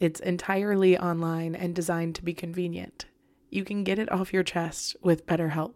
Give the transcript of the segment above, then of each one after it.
It's entirely online and designed to be convenient. You can get it off your chest with BetterHelp.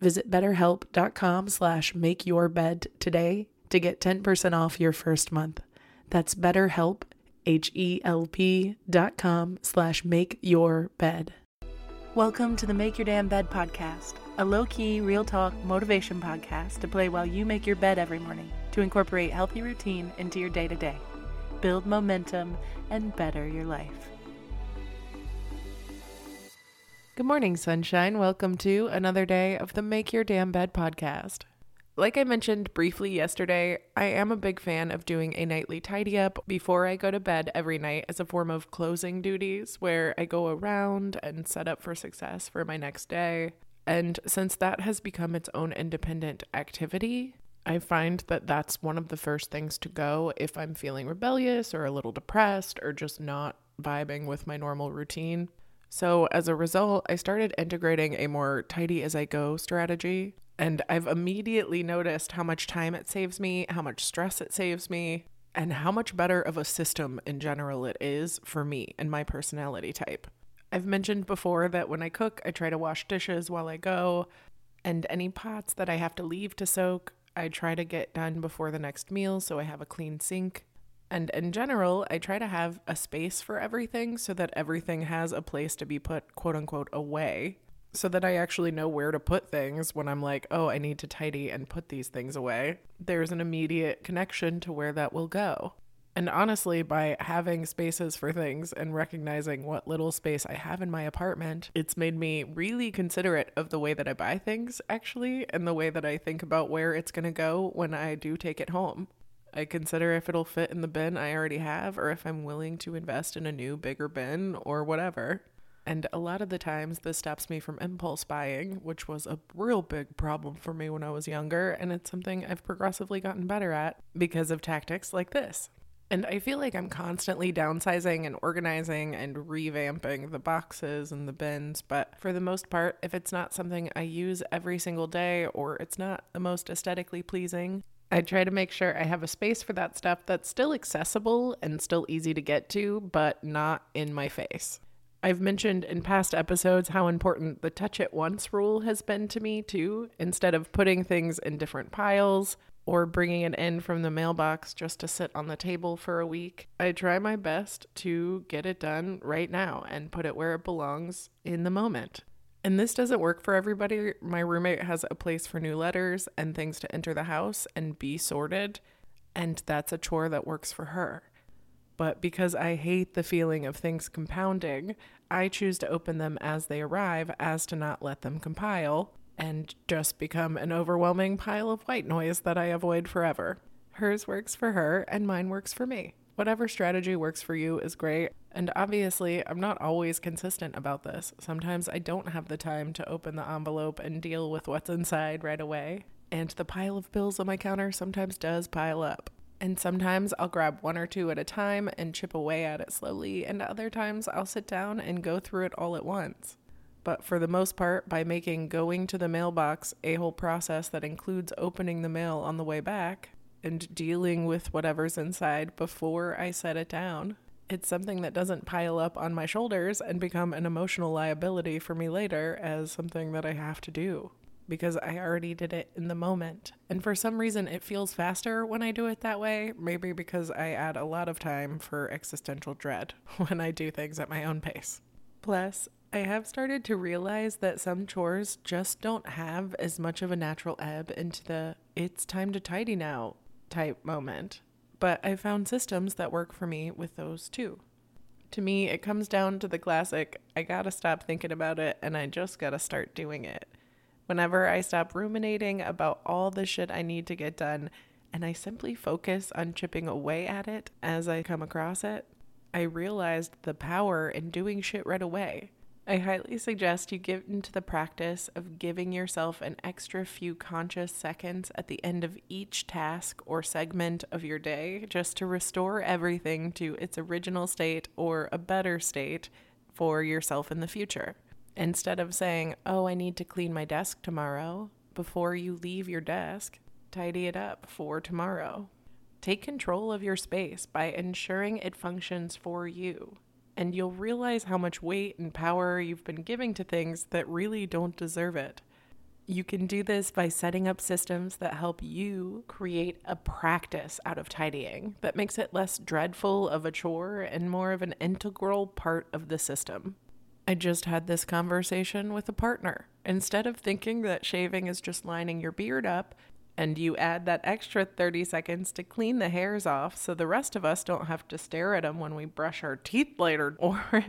Visit betterhelp.com slash makeyourbed today to get 10% off your first month. That's betterhelp, H-E-L-P dot com slash make your bed. Welcome to the Make Your Damn Bed podcast, a low-key, real talk motivation podcast to play while you make your bed every morning to incorporate healthy routine into your day-to-day build momentum, and better your life. Good morning, sunshine. Welcome to another day of the Make Your Damn Bed podcast. Like I mentioned briefly yesterday, I am a big fan of doing a nightly tidy up before I go to bed every night as a form of closing duties where I go around and set up for success for my next day. And since that has become its own independent activity, I find that that's one of the first things to go if I'm feeling rebellious or a little depressed or just not vibing with my normal routine. So, as a result, I started integrating a more tidy as I go strategy. And I've immediately noticed how much time it saves me, how much stress it saves me, and how much better of a system in general it is for me and my personality type. I've mentioned before that when I cook, I try to wash dishes while I go, and any pots that I have to leave to soak, I try to get done before the next meal so I have a clean sink. And in general, I try to have a space for everything so that everything has a place to be put, quote unquote, away, so that I actually know where to put things when I'm like, oh, I need to tidy and put these things away. There's an immediate connection to where that will go. And honestly, by having spaces for things and recognizing what little space I have in my apartment, it's made me really considerate of the way that I buy things, actually, and the way that I think about where it's going to go when I do take it home. I consider if it'll fit in the bin I already have or if I'm willing to invest in a new, bigger bin or whatever. And a lot of the times, this stops me from impulse buying, which was a real big problem for me when I was younger. And it's something I've progressively gotten better at because of tactics like this. And I feel like I'm constantly downsizing and organizing and revamping the boxes and the bins. But for the most part, if it's not something I use every single day or it's not the most aesthetically pleasing, I try to make sure I have a space for that stuff that's still accessible and still easy to get to, but not in my face. I've mentioned in past episodes how important the touch it once rule has been to me, too. Instead of putting things in different piles, or bringing it in from the mailbox just to sit on the table for a week. I try my best to get it done right now and put it where it belongs in the moment. And this doesn't work for everybody. My roommate has a place for new letters and things to enter the house and be sorted, and that's a chore that works for her. But because I hate the feeling of things compounding, I choose to open them as they arrive as to not let them compile and just become an overwhelming pile of white noise that I avoid forever. Hers works for her, and mine works for me. Whatever strategy works for you is great. And obviously, I'm not always consistent about this. Sometimes I don't have the time to open the envelope and deal with what's inside right away. And the pile of bills on my counter sometimes does pile up. And sometimes I'll grab one or two at a time and chip away at it slowly, and other times I'll sit down and go through it all at once. But for the most part, by making going to the mailbox a whole process that includes opening the mail on the way back and dealing with whatever's inside before I set it down, it's something that doesn't pile up on my shoulders and become an emotional liability for me later as something that I have to do because I already did it in the moment. And for some reason, it feels faster when I do it that way. Maybe because I add a lot of time for existential dread when I do things at my own pace. Plus, I have started to realize that some chores just don't have as much of a natural ebb into the it's time to tidy now type moment. But I found systems that work for me with those too. To me, it comes down to the classic I gotta stop thinking about it and I just gotta start doing it. Whenever I stop ruminating about all the shit I need to get done and I simply focus on chipping away at it as I come across it, I realized the power in doing shit right away. I highly suggest you get into the practice of giving yourself an extra few conscious seconds at the end of each task or segment of your day just to restore everything to its original state or a better state for yourself in the future. Instead of saying, oh, I need to clean my desk tomorrow, before you leave your desk, tidy it up for tomorrow. Take control of your space by ensuring it functions for you, and you'll realize how much weight and power you've been giving to things that really don't deserve it. You can do this by setting up systems that help you create a practice out of tidying that makes it less dreadful of a chore and more of an integral part of the system. I just had this conversation with a partner. Instead of thinking that shaving is just lining your beard up, and you add that extra 30 seconds to clean the hairs off so the rest of us don't have to stare at them when we brush our teeth later. Or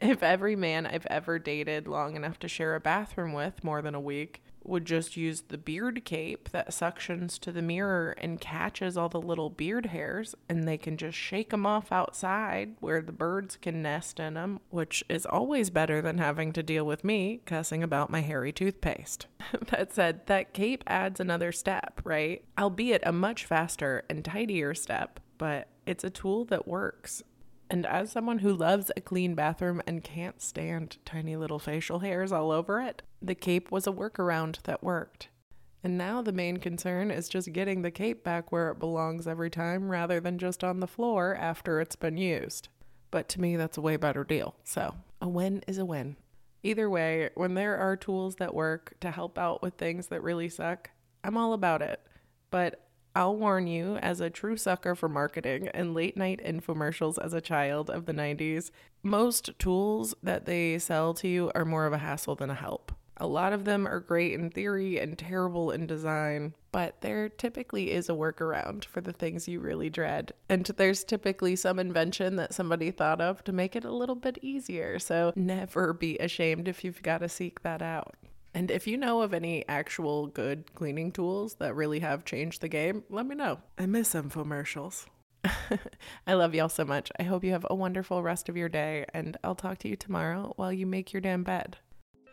if every man I've ever dated long enough to share a bathroom with more than a week would just use the beard cape that suctions to the mirror and catches all the little beard hairs, and they can just shake them off outside where the birds can nest in them, which is always better than having to deal with me cussing about my hairy toothpaste. that said, that cape adds another step, right? Albeit a much faster and tidier step, but it's a tool that works. And as someone who loves a clean bathroom and can't stand tiny little facial hairs all over it, the cape was a workaround that worked. And now the main concern is just getting the cape back where it belongs every time rather than just on the floor after it's been used. But to me, that's a way better deal. So a win is a win. Either way, when there are tools that work to help out with things that really suck, I'm all about it. But I'll warn you, as a true sucker for marketing and late night infomercials as a child of the 90s, most tools that they sell to you are more of a hassle than a help. A lot of them are great in theory and terrible in design, but there typically is a workaround for the things you really dread. And there's typically some invention that somebody thought of to make it a little bit easier. So never be ashamed if you've got to seek that out. And if you know of any actual good cleaning tools that really have changed the game, let me know. I miss infomercials. I love y'all so much. I hope you have a wonderful rest of your day, and I'll talk to you tomorrow while you make your damn bed.